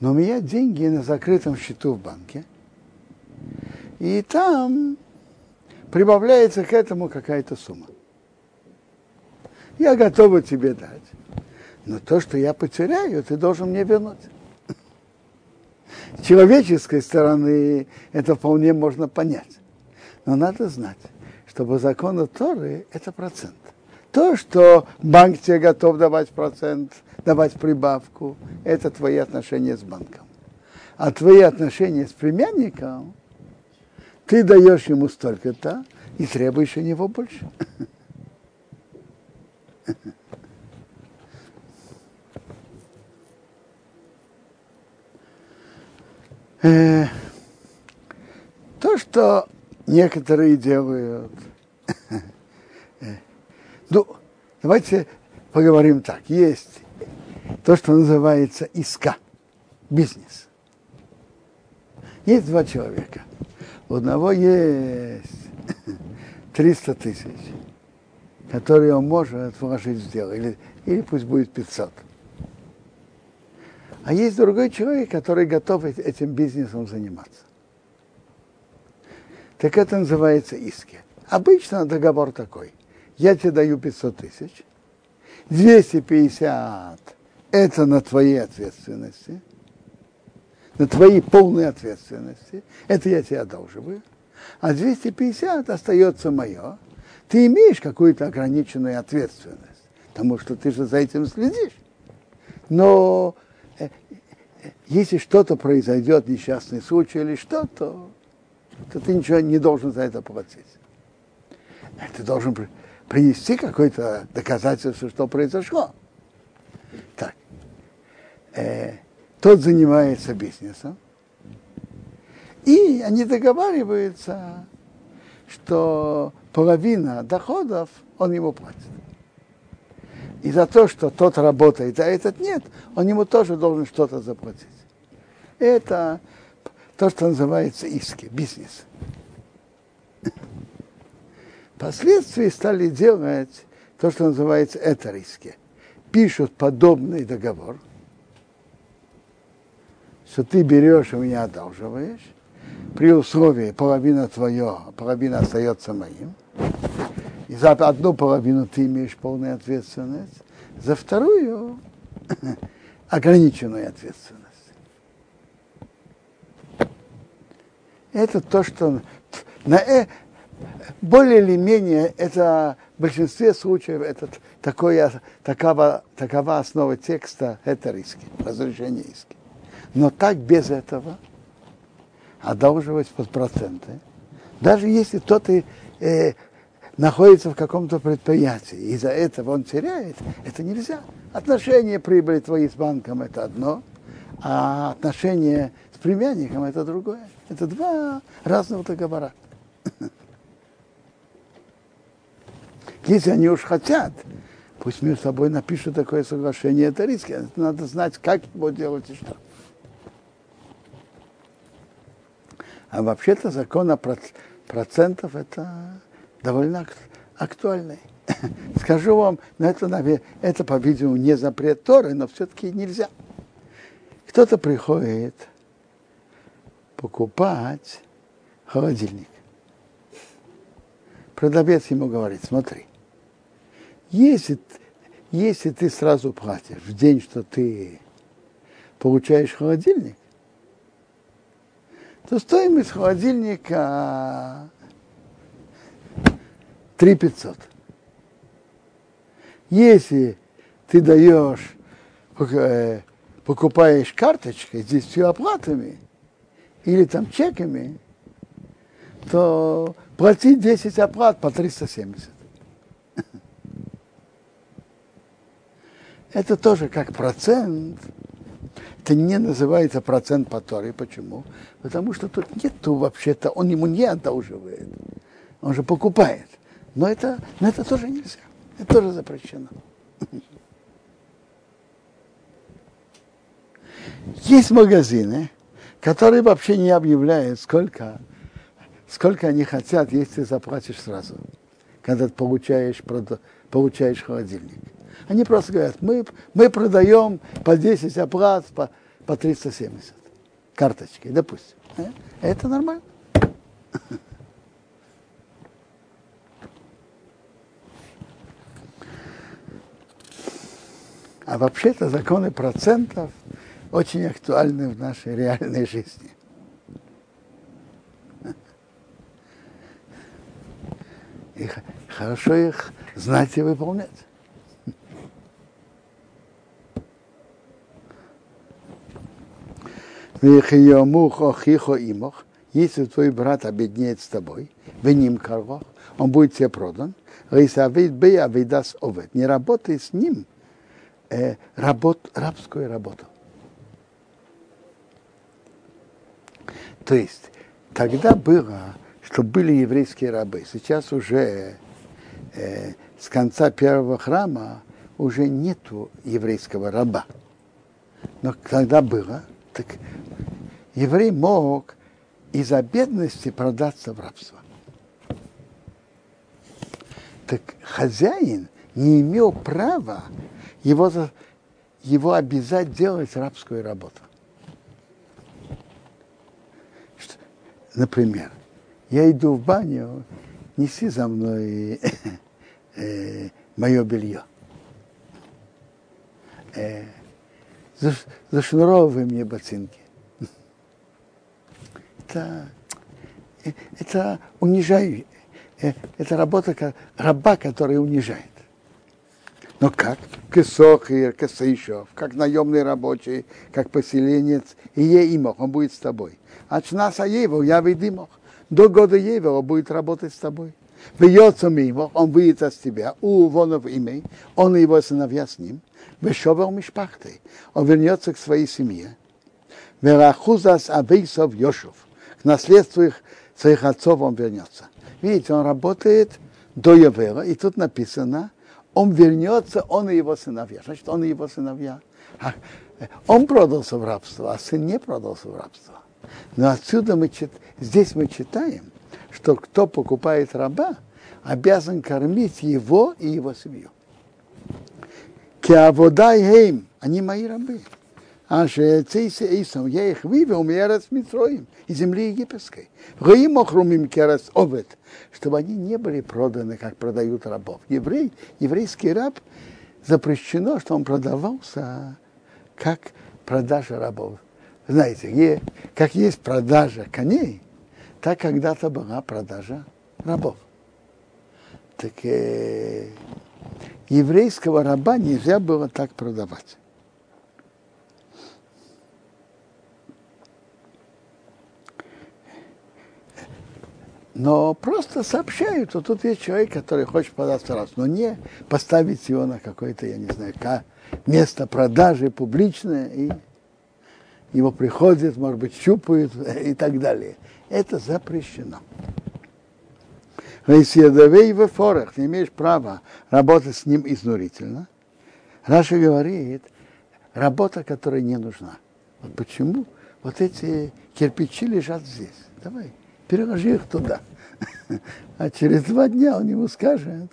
но у меня деньги на закрытом счету в банке, и там прибавляется к этому какая-то сумма. Я готова тебе дать. Но то, что я потеряю, ты должен мне вернуть. С человеческой стороны это вполне можно понять. Но надо знать, что по закону Торы это процент. То, что банк тебе готов давать процент, давать прибавку, это твои отношения с банком. А твои отношения с племянником, ты даешь ему столько-то и требуешь у него больше. Э, то, что некоторые делают ну, давайте поговорим так. Есть то, что называется иска, бизнес. Есть два человека. У одного есть 300 тысяч, которые он может вложить в дело, или, или пусть будет 500. А есть другой человек, который готов этим бизнесом заниматься. Так это называется иски. Обычно договор такой – я тебе даю 500 тысяч, 250 это на твоей ответственности, на твоей полной ответственности, это я тебе одалживаю, а 250 остается мое, ты имеешь какую-то ограниченную ответственность, потому что ты же за этим следишь. Но э, если что-то произойдет, несчастный случай или что-то, то ты ничего не должен за это платить. Ты должен принести какое-то доказательство, что произошло. Так. Э, тот занимается бизнесом, и они договариваются, что половина доходов он ему платит. И за то, что тот работает, а этот нет, он ему тоже должен что-то заплатить. Это то, что называется иски, бизнес. Впоследствии стали делать то, что называется это риски. Пишут подобный договор, что ты берешь у меня одалживаешь, при условии половина твое, половина остается моим. И за одну половину ты имеешь полную ответственность, за вторую ограниченную ответственность. Это то, что на, э, более или менее это в большинстве случаев это такое, такова, такова основа текста, это риски, разрешение иски. Но так без этого одалживать под проценты, даже если кто-то э, находится в каком-то предприятии, и из-за этого он теряет, это нельзя. Отношения прибыли твои с банком это одно, а отношения с племянником это другое. Это два разных договора. Если они уж хотят, пусть между собой напишут такое соглашение, это риски. Надо знать, как его делать и что. А вообще-то закон о процентов это довольно актуальный. Скажу вам, но это, это по-видимому, не запрет Торы, но все-таки нельзя. Кто-то приходит покупать холодильник. Продавец ему говорит, смотри, если, если ты сразу платишь в день, что ты получаешь холодильник, то стоимость холодильника 3 500. Если ты даешь, э, покупаешь карточкой, здесь все оплатами, или там чеками, то плати 10 оплат по 370. Это тоже как процент. Это не называется процент по Торе. Почему? Потому что тут нету вообще-то, он ему не одолживает. Он же покупает. Но это, но это тоже нельзя. Это тоже запрещено. Есть магазины, которые вообще не объявляют, сколько, сколько они хотят, если заплатишь сразу, когда ты получаешь, получаешь холодильник. Они просто говорят, мы, мы продаем по 10 оплат по, по 370 карточки, допустим. Э? Это нормально. А вообще-то законы процентов очень актуальны в нашей реальной жизни. И хорошо их знать и выполнять. Если твой брат обеднеет с тобой, в ним он будет тебе продан, не работай с ним, э, работ, рабскую работу. То есть, тогда было, что были еврейские рабы. Сейчас уже э, с конца первого храма уже нету еврейского раба. Но когда было, так еврей мог из-за бедности продаться в рабство. Так хозяин не имел права его, его обязать делать рабскую работу. Например, я иду в баню, неси за мной э, мое белье. Э, зашнуровывай мне ботинки. Это, э, это унижаю. Э, это работа раба, который унижает. Но как? Кесохир, Кесейшов, как наемный рабочий, как поселенец, и е имох, он будет с тобой. А чнаса его, я видимох. До года его будет работать с тобой. Бьется мимо, он выйдет от тебя, у вонов имей, он и его сыновья с ним, вешовел мишпахты, он вернется к своей семье. Верахузас авейсов Йошев, к наследству их, своих отцов он вернется. Видите, он работает до Явела, и тут написано, он вернется, он и его сыновья. Значит, он и его сыновья. Он продался в рабство, а сын не продался в рабство. Но отсюда мы здесь мы читаем, что кто покупает раба, обязан кормить его и его семью. Киаводай хейм, они мои рабы. А шеецейсе Исам, я их вывел Мерец Митроим, из земли египетской. Раим охрумим керец овет, чтобы они не были проданы, как продают рабов. Еврей, еврейский раб запрещено, что он продавался как продажа рабов. Знаете, как есть продажа коней, так когда-то была продажа рабов. Так э, еврейского раба нельзя было так продавать. Но просто сообщают, что тут есть человек, который хочет податься раз, но не поставить его на какое-то, я не знаю, место продажи публичное и, его приходят, может быть, щупают и так далее. Это запрещено. Если в форах, не имеешь права работать с ним изнурительно. Раша говорит, работа, которая не нужна. Вот почему? Вот эти кирпичи лежат здесь. Давай, переложи их туда. А через два дня он ему скажет,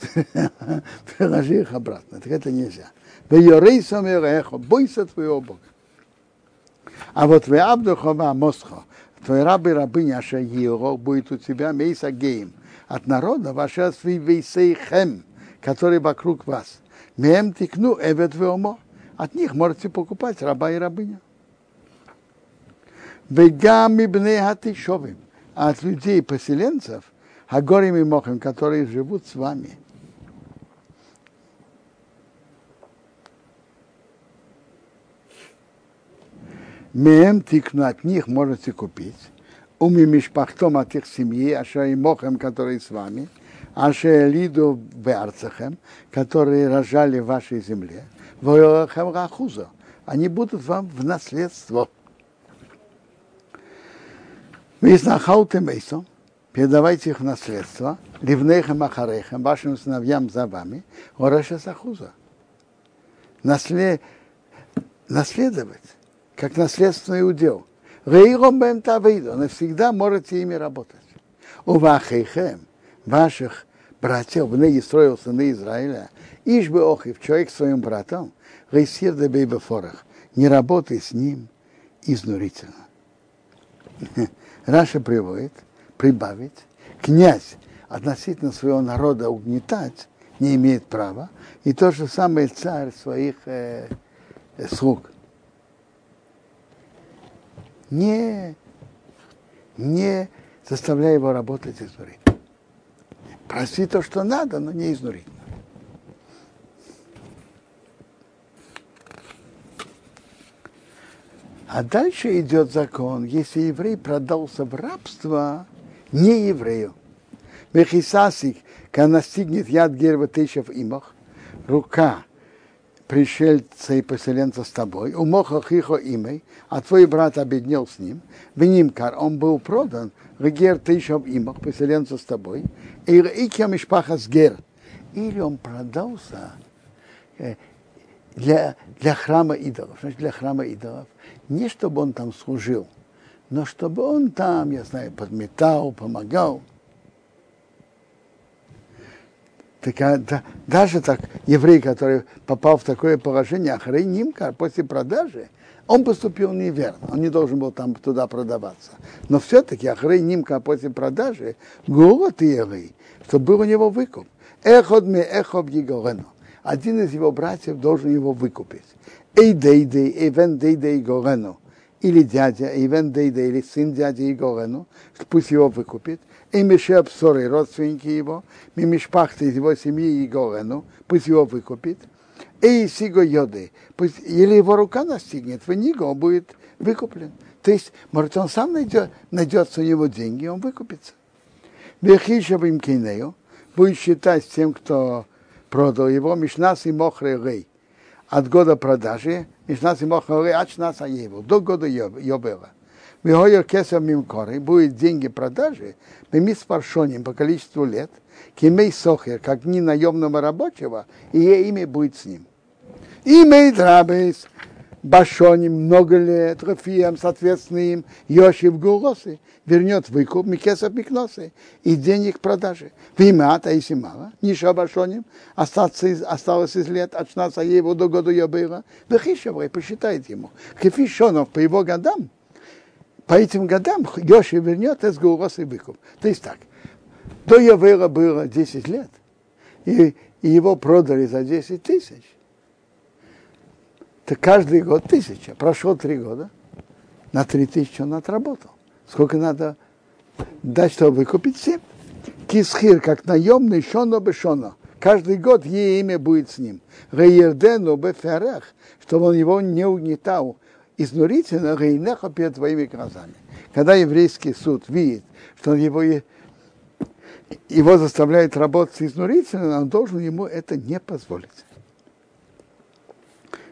переложи их обратно. Так это нельзя. Бойся твоего Бога. А вот вы Абдухова Мосхо, твой раб и рабыня Ашаиро будет у тебя Мейса Гейм от народа ваша Свивейсейхем, который вокруг вас. Мем тикну эвет веомо. От них можете покупать раба и рабыня. Вегам ибне хатишовим. А от людей, поселенцев, Хагорим и Мохим, которые живут с вами – Мем тикну от них можете купить. Уми мишпахтом от их семьи, аша и мохем, которые с вами, аша лиду беарцахем, которые рожали в вашей земле, рахуза. Они будут вам в наследство. Виснахаутем мейсом, передавайте их в наследство, ливнейхем ахарейхем, вашим сыновьям за вами, ораша сахуза. Наслед... Наследовать как наследственный удел. Рейром бэм тавейду, навсегда можете ими работать. У вахейхем, ваших братьев, бны Исроил, сыны Израиля, ишь бы охив, человек своим братом, рейсир да бейбефорах, не работай с ним изнурительно. Раша приводит, прибавить, князь относительно своего народа угнетать не имеет права, и то же самое царь своих э, слуг не, не заставляя его работать изнурительно. Проси то, что надо, но не изнурительно. А дальше идет закон, если еврей продался в рабство не еврею. Мехисасик, когда настигнет яд герва тысяча в имах, рука пришельца и поселенца с тобой, у моха хихо имей, а твой брат обеднел с ним, венимкар, он был продан, гер ты еще имах, поселенца с тобой, и икя мишпаха с гер. Или он продался э, для, для храма идолов. Значит, для храма идолов. Не чтобы он там служил, но чтобы он там, я знаю, подметал, помогал. Так, а, да, даже так, еврей, который попал в такое положение, Ахрей Нимка, после продажи, он поступил неверно, он не должен был там туда продаваться. Но все-таки Ахрей Нимка после продажи, город еврей, что был у него выкуп. Эход ми эхоб Егорену. Один из его братьев должен его выкупить. Эй дейдей, эвен дейдей Горену. Или дядя, эвен дейдей, или сын дяди Егорену, пусть его выкупит. И Мише Псоры, родственники его, Мимишпахты из его семьи Егорену, пусть его выкупит. И Сиго Йоды, пусть, или его рука настигнет, в Ниго он будет выкуплен. То есть, может, он сам найдет, найдется у него деньги, он выкупится. Бехишевым кинею, будет считать тем, кто продал его, Мишнас и Мохрей Рей. От года продажи, Мишнас и Мохрей Рей, от Шнаса Еву, до года Йобела. Мимкоры, будет деньги продажи, мимис паршоним по количеству лет, кимей сохер, как дни наемного рабочего, и имя будет с ним. Имей драбес, башоним много лет, Рафием, соответственно им, Йошив Гулосы, вернет выкуп Микесов Микносы и денег продажи. Вимата и Симала, Ниша Башоним, остаться из, осталось из лет от 16 его до года Йобыра, Вехишеврей посчитает ему. Кефишонов по его годам, по этим годам Йоши вернет из Гурос и выкуп. То есть так, до Явера было 10 лет, и, и его продали за 10 тысяч. То каждый год тысяча. Прошло три года, на три тысячи он отработал. Сколько надо дать, чтобы выкупить? Семь. Кисхир, как наемный, шоно бешоно. Каждый год ей имя будет с ним. Рейердену беферах, чтобы он его не угнетал изнурительно рейнеха перед твоими глазами. Когда еврейский суд видит, что он его, его заставляет работать изнурительно, он должен ему это не позволить.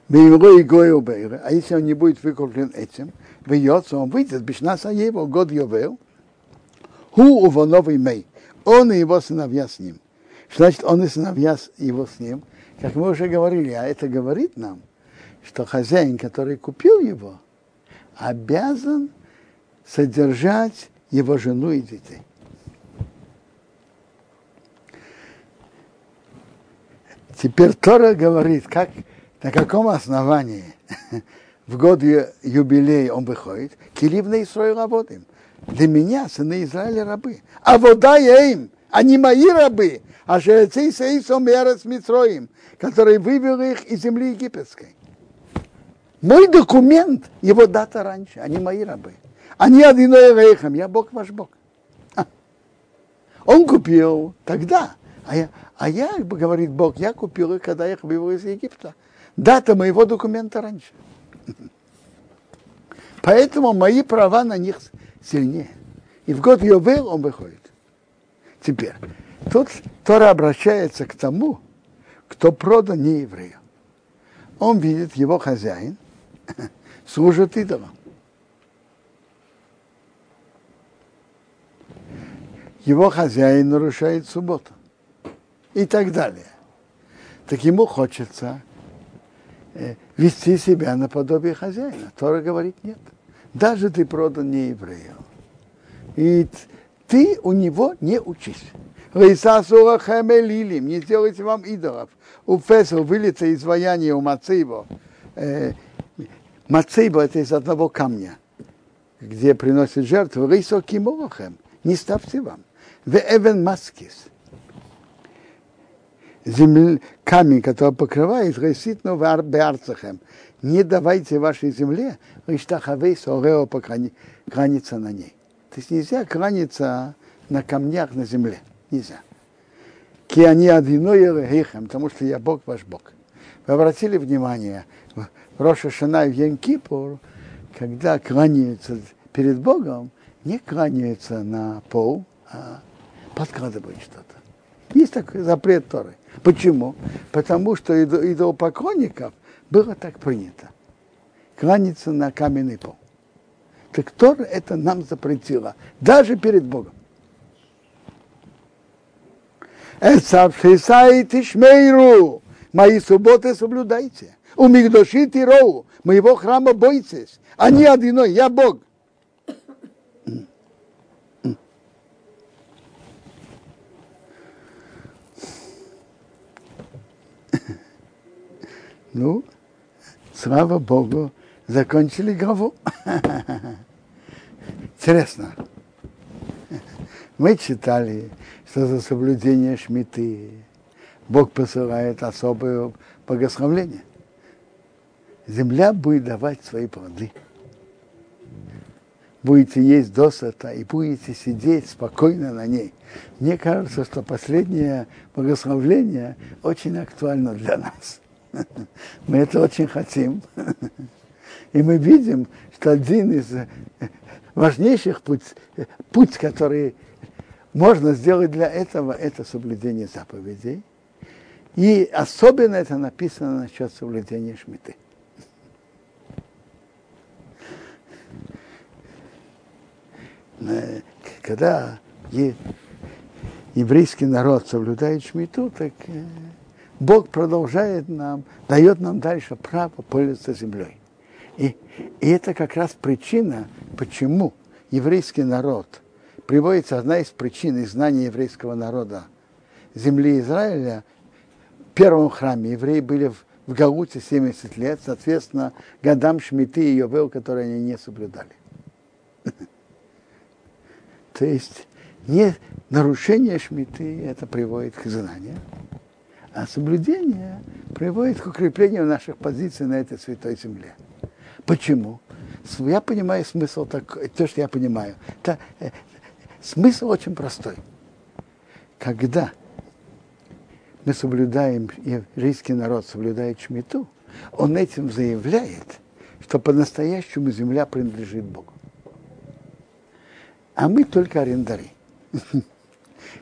А если он не будет выкуплен этим, выйдется, он выйдет, бешнаса его, год Йовел, ху уво новый мей, он и его сыновья с ним. Значит, он и сыновья его с ним? Как мы уже говорили, а это говорит нам, что хозяин, который купил его, обязан содержать его жену и детей. Теперь Тора говорит, как, на каком основании в год юбилея он выходит. Килив на Исраиль работаем. Для меня сыны Израиля рабы. А вода я им, они мои рабы. А жрецы Саисом Ярос Митроим, который вывел их из земли египетской. Мой документ, его дата раньше, они мои рабы. Они одиной рейхом, я Бог ваш Бог. А. Он купил тогда, а я, а я, говорит Бог, я купил их, когда я вывел из Египта. Дата моего документа раньше. Поэтому мои права на них сильнее. И в год Йовел он выходит. Теперь, тут Тора обращается к тому, кто продан не еврею. Он видит, его хозяин служит идолам. Его хозяин нарушает субботу и так далее. Так ему хочется э, вести себя наподобие хозяина. Тора говорит нет. Даже ты продан не еврею. И ты у него не учись. Лейсасура хэмелилим, не сделайте вам идолов. У Фесел вылета изваяние у Мацибо. Мацибо это из одного камня, где приносят жертву. Рейсо киморохем, не ставьте вам. В Эвен Маскис земль, камень, который покрывает, реситну беарцахем. Не давайте вашей земле риштахавей сорео граница на ней. То есть нельзя кланяться на камнях на земле. Нельзя. Ки они одиной грехом, потому что я Бог ваш Бог. Вы обратили внимание, Роша Шана и в Янкипур, когда кланяются перед Богом, не кланяются на пол, а подкладывают что-то. Есть такой запрет Торы. Почему? Потому что идолопоклонников было так принято. Кланяться на каменный пол. Так Тора это нам запретила, даже перед Богом. Тишмейру, мои субботы соблюдайте. У Мигдоши Тироу, моего храма бойтесь. Они одиной, я Бог. Ну, слава Богу, закончили главу. Интересно. Мы читали, что за соблюдение шмиты Бог посылает особое благословление. Земля будет давать свои плоды. Будете есть досыта и будете сидеть спокойно на ней. Мне кажется, что последнее благословление очень актуально для нас. Мы это очень хотим. И мы видим, что один из важнейших путь, путь, который можно сделать для этого, это соблюдение заповедей. И особенно это написано насчет соблюдения шмиты. Когда еврейский народ соблюдает шмиту, так э, Бог продолжает нам, дает нам дальше право пользоваться землей. И, и это как раз причина, почему еврейский народ, приводится одна из причин изгнания еврейского народа земли Израиля, в первом храме евреи были в, в Галуте 70 лет, соответственно, годам Шмиты и Йовел, которые они не соблюдали. То есть не нарушение Шмиты это приводит к изгнанию, а соблюдение приводит к укреплению наших позиций на этой святой земле. Почему? Я понимаю смысл такой, то, что я понимаю. Это, э, смысл очень простой. Когда мы соблюдаем, еврейский народ соблюдает шмиту, он этим заявляет, что по-настоящему земля принадлежит Богу. А мы только арендары.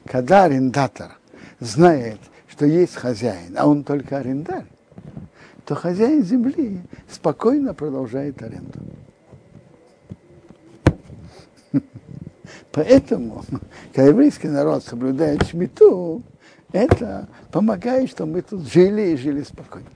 Когда арендатор знает, что есть хозяин, а он только арендарь, то хозяин земли спокойно продолжает аренду. Поэтому, когда еврейский народ соблюдает шмиту, это помогает, что мы тут жили и жили спокойно.